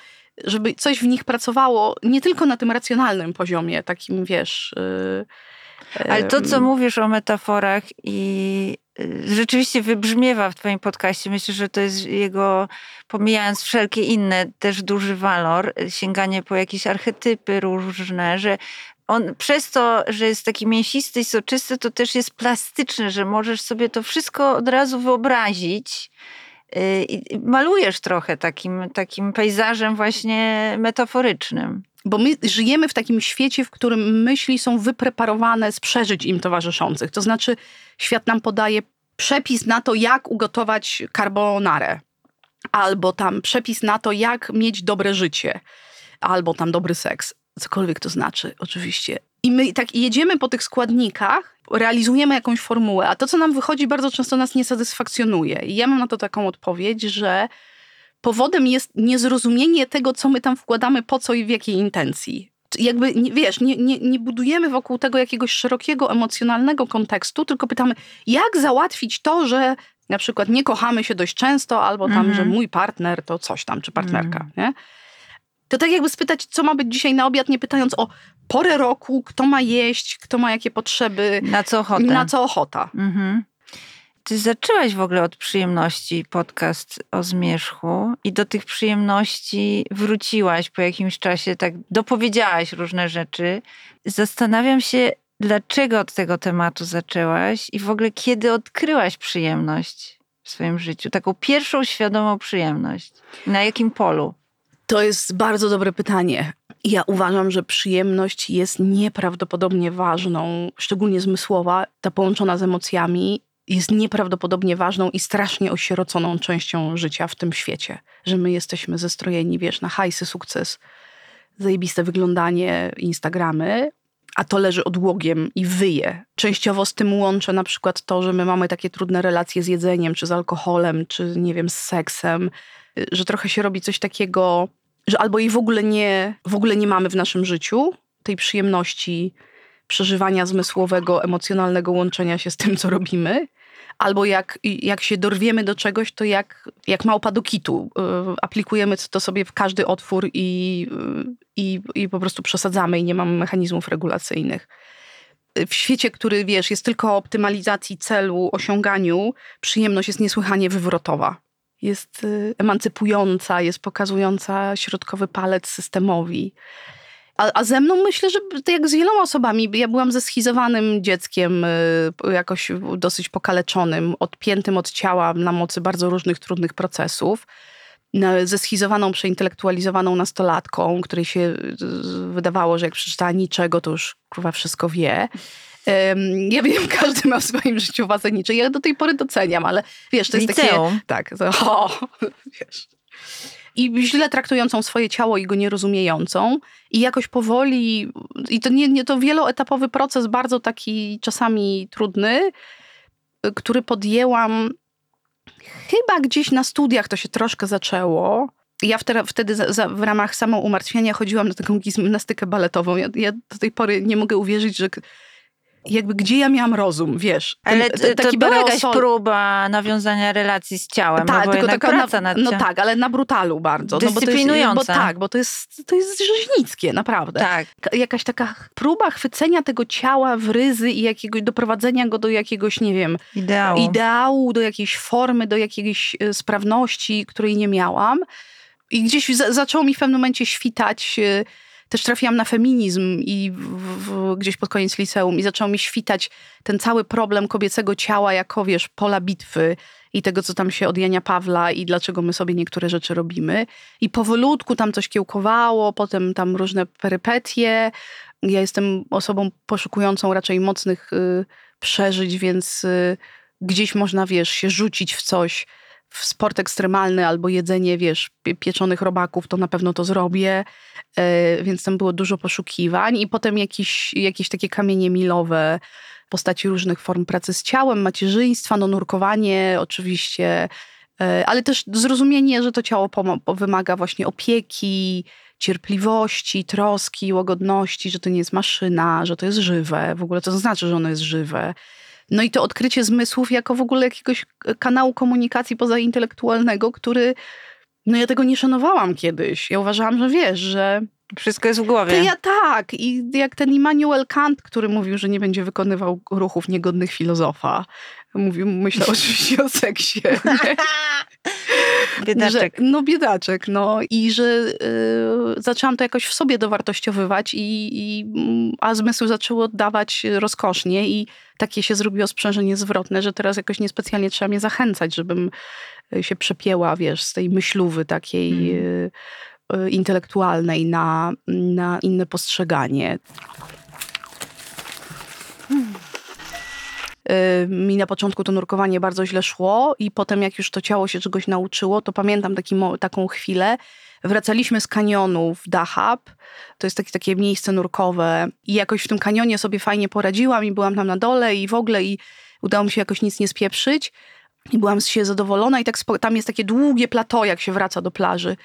żeby coś w nich pracowało nie tylko na tym racjonalnym poziomie, takim wiesz... Yy, ale to, co mówisz o metaforach i y, rzeczywiście wybrzmiewa w twoim podcaście, myślę, że to jest jego, pomijając wszelkie inne, też duży walor, sięganie po jakieś archetypy różne, że on przez to, że jest taki mięsisty i soczysty, to też jest plastyczny, że możesz sobie to wszystko od razu wyobrazić. Y, I malujesz trochę takim, takim pejzażem właśnie metaforycznym. Bo my żyjemy w takim świecie, w którym myśli są wypreparowane z przeżyć im towarzyszących. To znaczy, świat nam podaje przepis na to, jak ugotować carbonarę, albo tam przepis na to, jak mieć dobre życie, albo tam dobry seks. Cokolwiek to znaczy, oczywiście. I my tak jedziemy po tych składnikach, realizujemy jakąś formułę, a to, co nam wychodzi, bardzo często nas nie satysfakcjonuje. I ja mam na to taką odpowiedź, że powodem jest niezrozumienie tego, co my tam wkładamy, po co i w jakiej intencji. Jakby, wiesz, nie, nie, nie budujemy wokół tego jakiegoś szerokiego, emocjonalnego kontekstu, tylko pytamy, jak załatwić to, że na przykład nie kochamy się dość często, albo tam, że mhm. mój partner to coś tam, czy partnerka, mm. nie? To tak jakby spytać, co ma być dzisiaj na obiad, nie pytając o porę roku, kto ma jeść, kto ma jakie potrzeby. Na co ochota. Na co ochota. Mhm. Ty zaczęłaś w ogóle od przyjemności podcast o zmierzchu i do tych przyjemności wróciłaś po jakimś czasie, tak dopowiedziałaś różne rzeczy. Zastanawiam się, dlaczego od tego tematu zaczęłaś i w ogóle kiedy odkryłaś przyjemność w swoim życiu, taką pierwszą świadomą przyjemność. Na jakim polu? To jest bardzo dobre pytanie. Ja uważam, że przyjemność jest nieprawdopodobnie ważną, szczególnie zmysłowa, ta połączona z emocjami jest nieprawdopodobnie ważną i strasznie osieroconą częścią życia w tym świecie. Że my jesteśmy zestrojeni, wiesz, na hajsy, sukces, zajebiste wyglądanie, Instagramy, a to leży odłogiem i wyje. Częściowo z tym łączę na przykład to, że my mamy takie trudne relacje z jedzeniem, czy z alkoholem, czy nie wiem, z seksem, że trochę się robi coś takiego, że albo jej w ogóle nie, w ogóle nie mamy w naszym życiu, tej przyjemności przeżywania zmysłowego, emocjonalnego łączenia się z tym, co robimy, Albo jak, jak się dorwiemy do czegoś, to jak, jak małpa do kitu. Yy, aplikujemy to sobie w każdy otwór i, yy, i, i po prostu przesadzamy i nie mamy mechanizmów regulacyjnych. W świecie, który wiesz, jest tylko o optymalizacji celu, osiąganiu, przyjemność jest niesłychanie wywrotowa. Jest yy, emancypująca, jest pokazująca środkowy palec systemowi. A, a ze mną myślę, że to jak z wieloma osobami. Ja byłam zeschizowanym dzieckiem, y, jakoś dosyć pokaleczonym, odpiętym od ciała na mocy bardzo różnych trudnych procesów. Zeschizowaną, przeintelektualizowaną nastolatką, której się y, wydawało, że jak przeczytała niczego, to już kurwa wszystko wie. Ja wiem, każdy ma w swoim życiu niczego. Ja do tej pory doceniam, ale wiesz, to jest Liceum. takie... Tak, to, o, wiesz i źle traktującą swoje ciało i go nierozumiejącą. I jakoś powoli, i to nie, nie to wieloetapowy proces, bardzo taki czasami trudny, który podjęłam chyba gdzieś na studiach to się troszkę zaczęło. Ja wtedy, wtedy za, za, w ramach samoumartwienia chodziłam na taką gimnastykę baletową. Ja, ja do tej pory nie mogę uwierzyć, że jakby gdzie ja miałam rozum, wiesz. Ten, ale t, to była jakaś próba nawiązania relacji z ciałem, tak, no tylko taka praca na, nad No tak, ale na brutalu bardzo. Dyscyplinująca. No bo, to jest, bo tak, bo to jest, to jest rzeźnickie, naprawdę. Tak. Jakaś taka próba chwycenia tego ciała w ryzy i jakiegoś, doprowadzenia go do jakiegoś, nie wiem, ideału, ideału do jakiejś formy, do jakiejś e, sprawności, której nie miałam. I gdzieś zaczęło mi w pewnym momencie świtać e, też trafiłam na feminizm i w, w, gdzieś pod koniec liceum i zaczął mi świtać ten cały problem kobiecego ciała jako, wiesz, pola bitwy i tego, co tam się od Jania Pawla i dlaczego my sobie niektóre rzeczy robimy. I powolutku tam coś kiełkowało, potem tam różne perypetie. Ja jestem osobą poszukującą raczej mocnych y, przeżyć, więc y, gdzieś można, wiesz, się rzucić w coś, sport ekstremalny albo jedzenie, wiesz, pieczonych robaków, to na pewno to zrobię. E, więc tam było dużo poszukiwań i potem jakieś, jakieś takie kamienie milowe w postaci różnych form pracy z ciałem, macierzyństwa, no nurkowanie oczywiście, e, ale też zrozumienie, że to ciało wymaga właśnie opieki, cierpliwości, troski, łagodności, że to nie jest maszyna, że to jest żywe. W ogóle to znaczy, że ono jest żywe. No i to odkrycie zmysłów jako w ogóle jakiegoś kanału komunikacji pozaintelektualnego, który no ja tego nie szanowałam kiedyś. Ja uważałam, że wiesz, że wszystko jest w głowie. To ja tak. I jak ten Immanuel Kant, który mówił, że nie będzie wykonywał ruchów niegodnych filozofa. Mówił, myślał oczywiście o seksie. biedaczek. Że, no biedaczek, no. I że y, zaczęłam to jakoś w sobie dowartościowywać i, i, a zmysły zaczęły oddawać rozkosznie i takie się zrobiło sprzężenie zwrotne, że teraz jakoś niespecjalnie trzeba mnie zachęcać, żebym się przepięła, wiesz, z tej myślówy takiej... Hmm Y, intelektualnej na, na inne postrzeganie. Y, mi na początku to nurkowanie bardzo źle szło i potem jak już to ciało się czegoś nauczyło, to pamiętam taki, taką chwilę. Wracaliśmy z kanionu w Dahab. To jest takie, takie miejsce nurkowe i jakoś w tym kanionie sobie fajnie poradziłam i byłam tam na dole i w ogóle i udało mi się jakoś nic nie spieprzyć. I byłam się zadowolona i tak tam jest takie długie plateau, jak się wraca do plaży.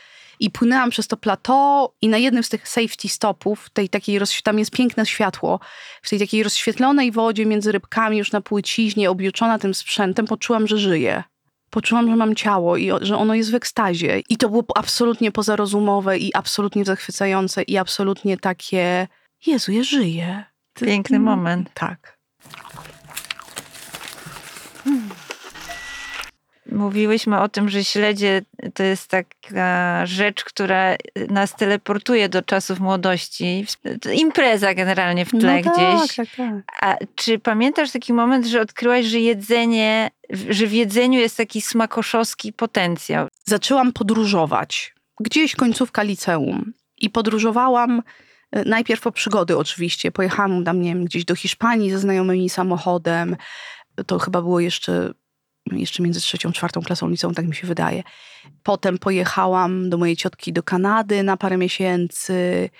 I płynęłam przez to plateau i na jednym z tych safety stopów, tej takiej, tam jest piękne światło, w tej takiej rozświetlonej wodzie między rybkami, już na płyciźnie, objuczona tym sprzętem, poczułam, że żyję. Poczułam, że mam ciało i że ono jest w ekstazie. I to było absolutnie pozarozumowe i absolutnie zachwycające i absolutnie takie, Jezu, ja żyję. Piękny moment. Tak. Mówiłyśmy o tym, że śledzie to jest taka rzecz, która nas teleportuje do czasów młodości. Impreza generalnie w tle no tak, gdzieś. Tak, tak. A czy pamiętasz taki moment, że odkryłaś, że jedzenie, że w jedzeniu jest taki smakoszowski potencjał? Zaczęłam podróżować. Gdzieś końcówka liceum. I podróżowałam e, najpierw po przygody oczywiście. Pojechałam tam, nie wiem, gdzieś do Hiszpanii ze znajomymi samochodem. To chyba było jeszcze jeszcze między trzecią, czwartą klasą liceum, tak mi się wydaje. Potem pojechałam do mojej ciotki do Kanady na parę miesięcy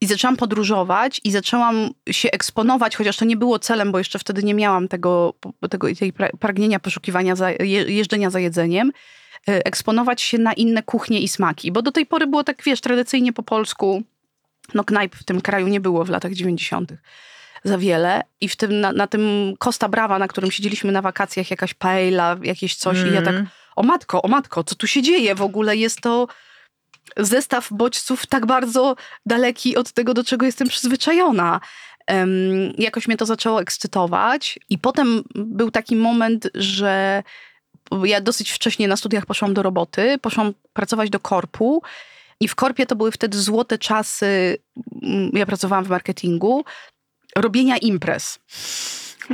i zaczęłam podróżować i zaczęłam się eksponować, chociaż to nie było celem, bo jeszcze wtedy nie miałam tego, tego tej pragnienia poszukiwania, za, jeżdżenia za jedzeniem, e, eksponować się na inne kuchnie i smaki, bo do tej pory było tak, wiesz, tradycyjnie po polsku, no knajp w tym kraju nie było w latach 90 za wiele. I w tym, na, na tym Costa Brava, na którym siedzieliśmy na wakacjach, jakaś paella, jakieś coś mm. i ja tak, Mm. o matko, o matko, co tu się dzieje w ogóle? Jest to zestaw bodźców tak bardzo daleki od tego, do czego jestem przyzwyczajona. Um, jakoś mnie to zaczęło ekscytować i potem był taki moment, że ja dosyć wcześnie na studiach poszłam do roboty, poszłam pracować do korpu i w korpie to były wtedy złote czasy, mm, ja pracowałam w marketingu, robienia imprez.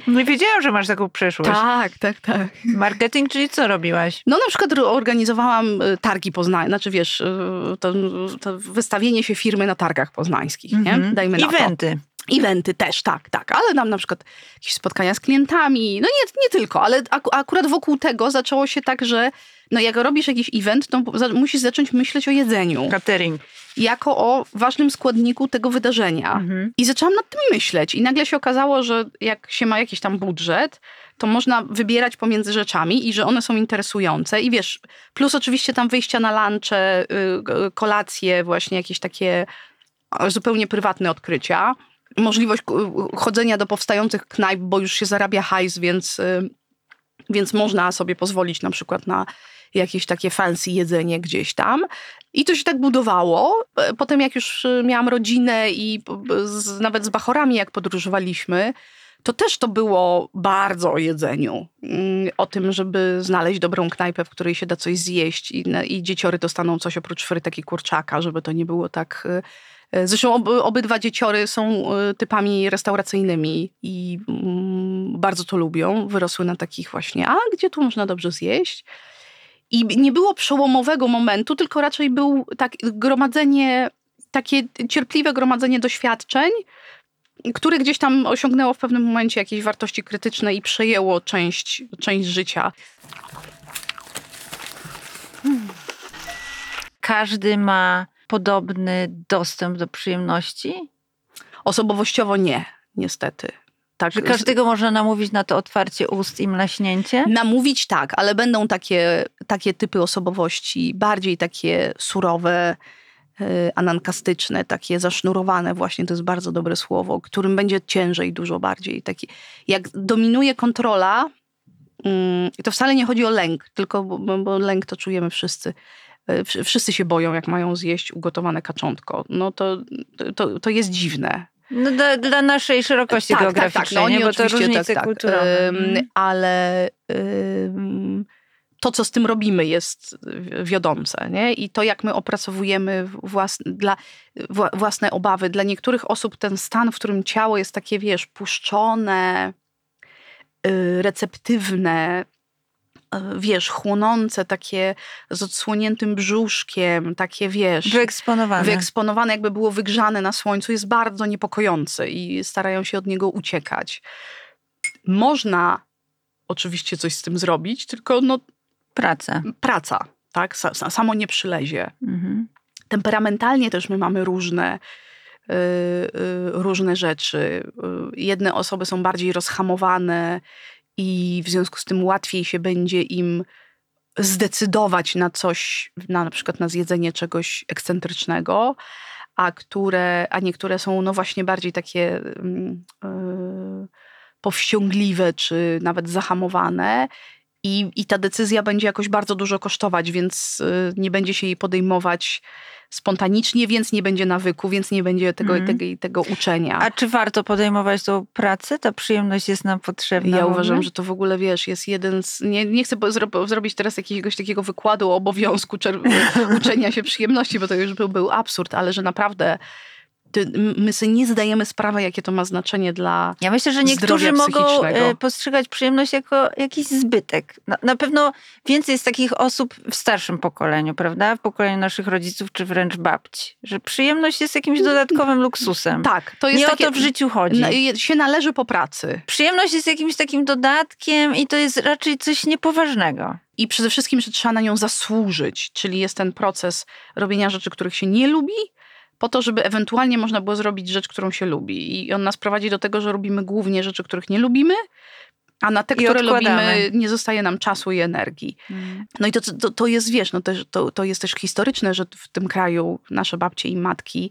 Nie wiedziałam, że masz taką przeszłość. Tak, tak, tak. Marketing, czyli co robiłaś? No na przykład organizowałam y, targi poznańskie, znaczy wiesz, y, to, to wystawienie się firmy na targach poznańskich, nie? Mhm. Dajmy na to. Eventy. Eventy też, tak, tak, ale nam na przykład jakieś spotkania z klientami, no nie, nie tylko, ale ak- akurat wokół tego zaczęło się tak, że no jak robisz jakiś event, to musisz zacząć myśleć o jedzeniu Catering. jako o ważnym składniku tego wydarzenia. Mhm. I zaczęłam nad tym myśleć i nagle się okazało, że jak się ma jakiś tam budżet, to można wybierać pomiędzy rzeczami i że one są interesujące. I wiesz, plus oczywiście tam wyjścia na lunche, y, y, kolacje, właśnie jakieś takie zupełnie prywatne odkrycia. Możliwość y, chodzenia do powstających knajp, bo już się zarabia hajs, więc, więc można sobie pozwolić na przykład na jakieś takie fancy jedzenie gdzieś tam. I to się tak budowało. E, Potem jak już y, miałam rodzinę i p- z, nawet z bachorami jak podróżowaliśmy, to też to było bardzo o jedzeniu. Mm, O tym, żeby znaleźć dobrą knajpę, w której się da coś zjeść i, i dzieciory dostaną coś oprócz frytek i kurczaka, żeby to nie było tak... Zresztą ob, obydwa dzieciory są typami restauracyjnymi i mm, bardzo to lubią. Wyrosły na takich właśnie, a gdzie tu można dobrze zjeść? I nie było przełomowego momentu, tylko raczej był tak gromadzenie, takie cierpliwe gromadzenie doświadczeń, które gdzieś tam osiągnęło w pewnym momencie jakieś wartości krytyczne i przejęło część, część życia. Każdy ma podobny dostęp do przyjemności? Osobowościowo nie, niestety. Tak, Że każdego można namówić na to otwarcie ust i mlaśnięcie? Namówić tak, ale będą takie, takie typy osobowości, bardziej takie surowe, yy, anankastyczne, takie zasznurowane, właśnie to jest bardzo dobre słowo, którym będzie ciężej dużo bardziej. Taki, jak dominuje kontrola, mm, to wcale nie chodzi o lęk, tylko bo, bo- lęk to czujemy wszyscy. Wsz- Wszyscy się boją, jak mają zjeść ugotowane kaczątko. No to, to, to jest dziwne. No dla, dla naszej szerokości geograficznej, No, nie? oni bo to oczywiście różnice tak, tak. kulturowe. Mhm. ale ym, to, co z tym robimy, jest wiodące. Nie? I to, jak my opracowujemy włas, dla, wła- własne obawy. Dla niektórych osób ten stan, w którym ciało jest takie, wiesz, puszczone, y, receptywne, wiesz, chłonące, takie z odsłoniętym brzuszkiem, takie, wiesz... Wyeksponowane. Wyeksponowane, jakby było wygrzane na słońcu, jest bardzo niepokojący i starają się od niego uciekać. Można oczywiście coś z tym zrobić, tylko no, Praca. praca, tak? Sa- sa- Samo nie przylezie. Mhm. Temperamentalnie też my mamy różne, y, y, różne rzeczy. Y, Jedne osoby są bardziej rozhamowane i w związku z tym łatwiej się będzie im zdecydować na coś, na, na przykład na zjedzenie czegoś ekscentrycznego, a, które, a niektóre są no właśnie bardziej takie mm, y, powściągliwe czy nawet zahamowane. I, I ta decyzja będzie jakoś bardzo dużo kosztować, więc y, nie będzie się jej podejmować spontanicznie, więc nie będzie nawyku, więc nie będzie tego, Mhm. tego, tego uczenia. A czy warto podejmować tą pracę? Ta przyjemność jest nam potrzebna? Ja uważam, że to w ogóle, wiesz, jest jeden z... Nie, nie chcę zro, zrobić teraz jakiegoś takiego wykładu o obowiązku uczenia się przyjemności, bo to już był, był absurd, ale że naprawdę my sobie nie zdajemy sprawy, jakie to ma znaczenie dla... Ja myślę, że niektórzy mogą e, postrzegać przyjemność jako jakiś zbytek. Na, na pewno więcej jest takich osób w starszym pokoleniu, prawda? W pokoleniu naszych rodziców czy wręcz babci. Że przyjemność jest jakimś dodatkowym luksusem. Tak, to jest Nie takie... o to w życiu chodzi. na- się należy po pracy. Przyjemność jest jakimś takim dodatkiem i to jest raczej coś niepoważnego. I przede wszystkim, że trzeba na nią zasłużyć, czyli jest ten proces robienia rzeczy, których się nie lubi, po to, żeby ewentualnie można było zrobić rzecz, którą się lubi. I on nas prowadzi do tego, że robimy głównie rzeczy, których nie lubimy, a na te, I które odkładamy. lubimy, nie zostaje nam czasu i energii. No i to, to, to jest, wiesz, no też, to, to jest też historyczne, że w tym kraju nasze babcie i matki,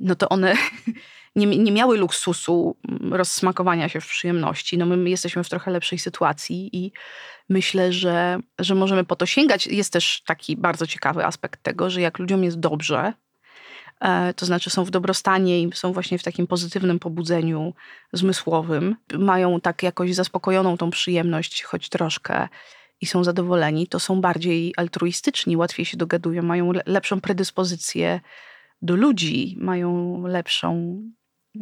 no to one nie, nie miały luksusu mm, rozsmakowania się w przyjemności. No my, my jesteśmy w trochę lepszej sytuacji i myślę, że, że możemy po to sięgać. Jest też taki bardzo ciekawy aspekt tego, że jak ludziom jest dobrze, to znaczy są w dobrostanie i są właśnie w takim pozytywnym pobudzeniu zmysłowym, mają tak jakoś zaspokojoną tą przyjemność, choć troszkę, i są zadowoleni, to są bardziej altruistyczni, łatwiej się dogadują, mają lepszą predyspozycję do ludzi, mają lepszą,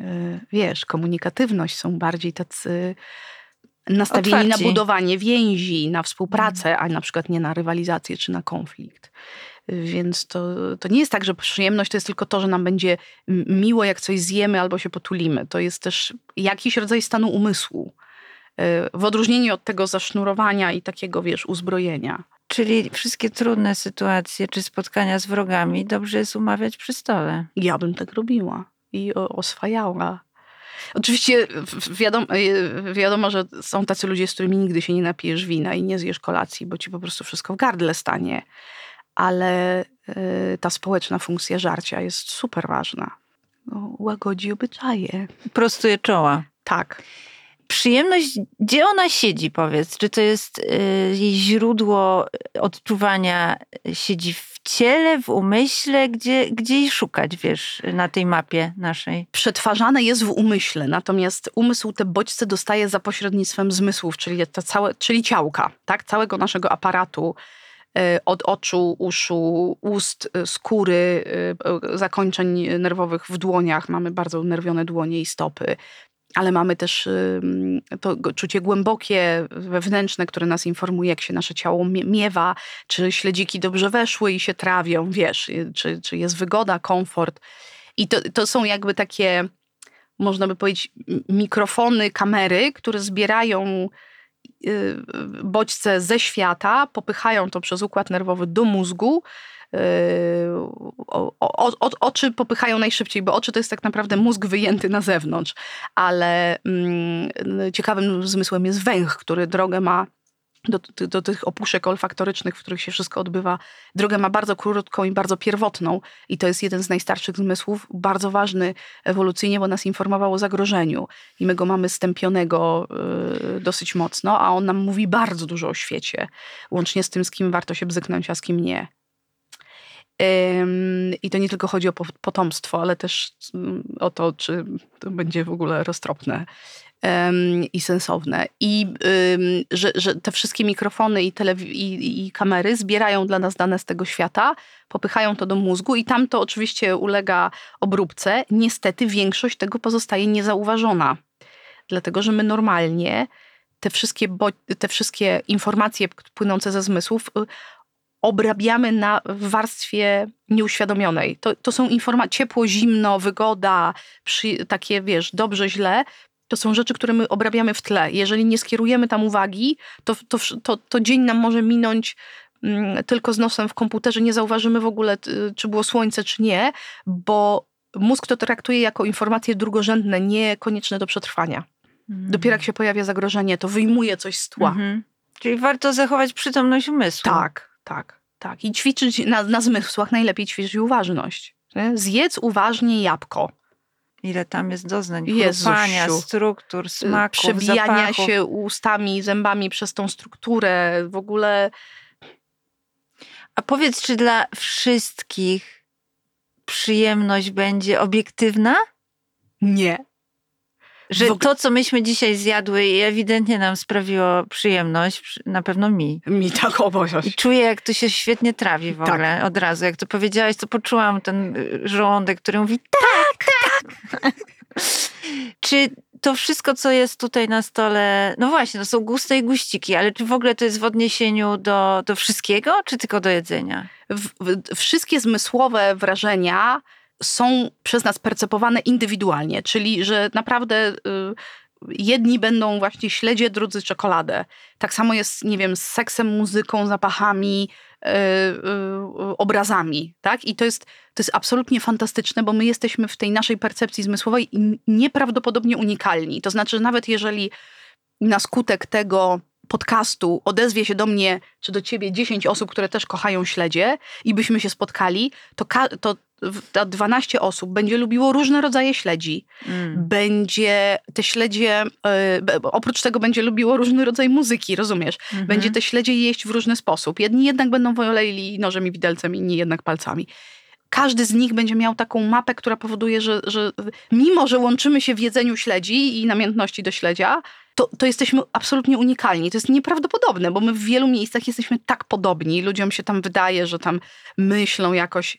e, wiesz, komunikatywność, są bardziej tacy nastawieni Otwarci. na budowanie więzi, na współpracę, mhm. a na przykład nie na rywalizację czy na konflikt. Więc to, to nie jest tak, że przyjemność to jest tylko to, że nam będzie miło, jak coś zjemy albo się potulimy. To jest też jakiś rodzaj stanu umysłu. E, w odróżnieniu od tego zasznurowania i takiego, wiesz, uzbrojenia. Czyli wszystkie trudne sytuacje czy spotkania z wrogami dobrze jest umawiać przy stole. Ja bym tak robiła i oswajała. Oczywiście wiadomo, e, wiadomo, że są tacy ludzie, z którymi nigdy się nie napijesz wina i nie zjesz kolacji, bo ci po prostu wszystko w gardle stanie. Ale e, ta społeczna funkcja żarcia jest super ważna. No, łagodzi obyczaje. Prostuje czoła. Tak przyjemność, gdzie ona siedzi, powiedz? Czy to jest y, jej źródło odczuwania, siedzi w ciele, w umyśle? Gdzie, gdzie jej szukać, wiesz, na tej mapie naszej? Przetwarzane jest w umyśle, natomiast umysł te bodźce dostaje za pośrednictwem zmysłów, czyli, te całe, czyli ciałka, tak? całego naszego aparatu y, od oczu, uszu, ust, y, skóry, zakończeń nerwowych w dłoniach. Mamy bardzo unerwione dłonie i stopy ale mamy też to czucie głębokie, wewnętrzne, które nas informuje, jak się nasze ciało miewa, czy śledziki dobrze weszły i się trawią, wiesz, czy, czy jest wygoda, komfort. I to, to są jakby takie, można by powiedzieć, mikrofony, kamery, które zbierają bodźce ze świata, popychają to przez układ nerwowy do mózgu. O, o, o, oczy popychają najszybciej, bo oczy to jest tak naprawdę mózg wyjęty na zewnątrz, ale mm, ciekawym zmysłem jest węch, który drogę ma do, do, tych opuszek olfaktorycznych, w których się wszystko odbywa, drogę ma bardzo krótką i bardzo pierwotną i to jest jeden z najstarszych zmysłów, bardzo ważny ewolucyjnie, bo nas informował o zagrożeniu i my go mamy stępionego yy, dosyć mocno, a on nam mówi bardzo dużo o świecie, łącznie z tym, z kim warto się bzyknąć, a z kim nie. I to nie tylko chodzi o potomstwo, ale też mm, o to, czy to będzie w ogóle roztropne i sensowne. I że, że te wszystkie mikrofony i, i, i, kamery zbierają dla nas dane z tego świata, popychają to do mózgu i tam to oczywiście ulega obróbce. Niestety większość tego pozostaje niezauważona. Dlatego, że my normalnie te wszystkie, te wszystkie informacje płynące ze zmysłów y, obrabiamy na warstwie nieuświadomionej. To, to są informacje ciepło, zimno, wygoda, przy, takie wiesz, dobrze, źle. To są rzeczy, które my obrabiamy w tle. Jeżeli nie skierujemy tam uwagi, to, to, to, to dzień nam może minąć mm, tylko z nosem w komputerze. Nie zauważymy w ogóle, czy było słońce, czy nie, bo mózg to traktuje jako informacje drugorzędne, niekonieczne do przetrwania. Mhm. Dopiero jak się pojawia zagrożenie, to wyjmuje coś z tła. Mhm. Czyli warto zachować przytomność umysłu. Tak, tak, tak. I ćwiczyć na, na zmysłach najlepiej ćwiczyć uważność. Nie? Zjedz uważnie jabłko. Ile tam jest doznań, chrupania, struktur, smaków, Przebijania zapachów. się ustami, zębami przez tą strukturę. W ogóle... A powiedz, czy dla wszystkich przyjemność będzie obiektywna? Nie. Że to, co myśmy dzisiaj zjadły, ewidentnie nam sprawiło przyjemność, na pewno mi. Mi tak obowiązek. I czuję, jak to się świetnie trawi w tak. ogóle od razu. Jak to powiedziałaś, to poczułam ten y, żołądek, który mówi tak, tak. Czy to wszystko, co jest tutaj na stole, no właśnie, to są guste i guściki, ale czy w ogóle to jest w odniesieniu do, do wszystkiego, czy tylko do jedzenia? W, w, wszystkie zmysłowe wrażenia są przez nas percepowane indywidualnie, czyli że naprawdę y, jedni będą właśnie śledzie, drudzy czekoladę. Tak samo jest, nie wiem, z seksem, muzyką, zapachami, y, y, obrazami, tak? I to jest, to jest absolutnie fantastyczne, bo my jesteśmy w tej naszej percepcji zmysłowej nieprawdopodobnie unikalni. To znaczy, że nawet jeżeli na skutek tego podcastu odezwie się do mnie, czy do ciebie 10 osób, które też kochają śledzie i byśmy się spotkali, to, to ta 12 osób będzie lubiło różne rodzaje śledzi. Mm. Będzie te śledzie, y, oprócz tego będzie lubiło różny rodzaj muzyki, rozumiesz? Mm -hmm. Będzie te śledzie jeść w różny sposób. Jedni jednak będą woleli nożem i widelcem, inni jednak palcami każdy z nich będzie miał taką mapę, która powoduje, że, że mimo, że łączymy się w jedzeniu śledzi i namiętności do śledzia, to, to jesteśmy absolutnie unikalni. To jest nieprawdopodobne, bo my w wielu miejscach jesteśmy tak podobni. Ludziom się tam wydaje, że tam myślą jakoś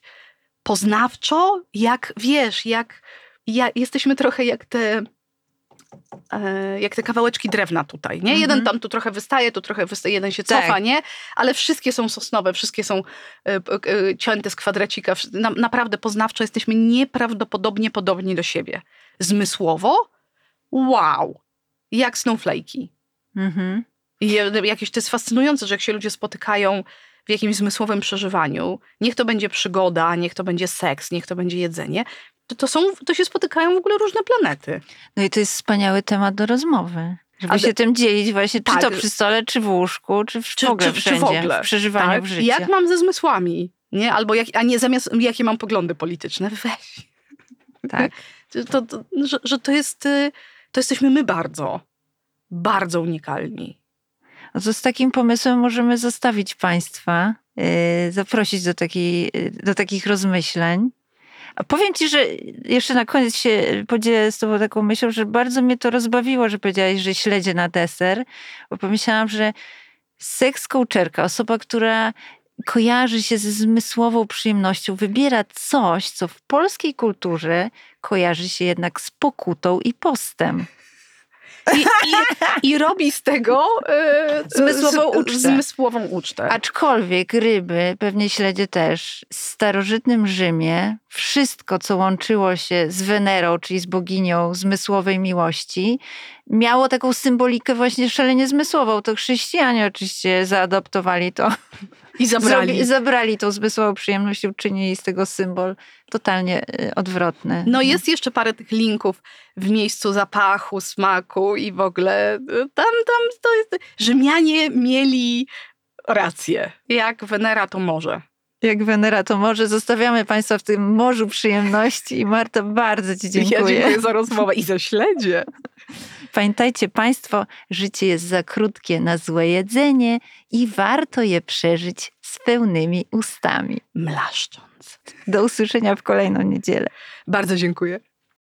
poznawczo, jak wiesz, jak, jak jesteśmy trochę jak te jak te kawałeczki drewna tutaj, nie? Jeden mhm. tam tu trochę wystaje, tu trochę wystaje, jeden się cofa, tak. nie? Ale wszystkie są sosnowe, wszystkie są e, e, cięte z kwadracika. naprawdę poznawczo jesteśmy nieprawdopodobnie podobni do siebie. Zmysłowo? Wow! Jak snowflake'i. Mhm. I jakieś to jest fascynujące, że jak się ludzie spotykają w jakimś zmysłowym przeżywaniu, niech to będzie przygoda, niech to będzie seks, niech to będzie jedzenie, to, są, to się spotykają w ogóle różne planety. No i to jest wspaniały temat do rozmowy. Żeby Ale, się tym dzielić właśnie, tak, czy to przy stole, czy w łóżku, czy w, czy, ogóle czy, wszędzie, czy w, ogóle. w przeżywaniu tak, w życiu. Jak mam ze zmysłami, nie? Albo jak, a nie zamiast, jakie mam poglądy polityczne. Weź. Tak. to, to, że, że to jest, y, to jesteśmy my bardzo, bardzo unikalni. No to z takim pomysłem możemy zostawić Państwa, yy, zaprosić do, takiej, do takich rozmyśleń. A powiem Ci, że jeszcze na koniec się podzielę z Tobą taką myślą, że bardzo mnie to rozbawiło, że powiedziałaś, że śledzie na deser, bo pomyślałam, że seks coacherka, osoba, która kojarzy się ze zmysłową przyjemnością, wybiera coś, co w polskiej kulturze kojarzy się jednak z pokutą i postem. I, i, i robi z tego yy, zmysłową, ucztę. zmysłową ucztę. Aczkolwiek ryby, pewnie śledzie też, w starożytnym Rzymie wszystko, co łączyło się z Wenerą, czyli z boginią zmysłowej miłości, miało taką symbolikę właśnie szalenie zmysłową. To chrześcijanie oczywiście zaadoptowali to. I zabrali. I zabrali tą zmysłową przyjemność i uczynili z tego symbol totalnie y, odwrotny. No jest jeszcze parę tych linków w miejscu zapachu, smaku i w ogóle y, tam, tam to jest... Rzymianie mieli rację. Jak Wenera to może jak Wenera to może. Zostawiamy Państwa w tym morzu przyjemności i Marta, bardzo Ci dziękuję. Ja dziękuję za rozmowę i za śledzie. Pamiętajcie Państwo, życie jest za krótkie na złe jedzenie i warto je przeżyć z pełnymi ustami. Mlaszcząc. Do usłyszenia w kolejną niedzielę. Bardzo dziękuję.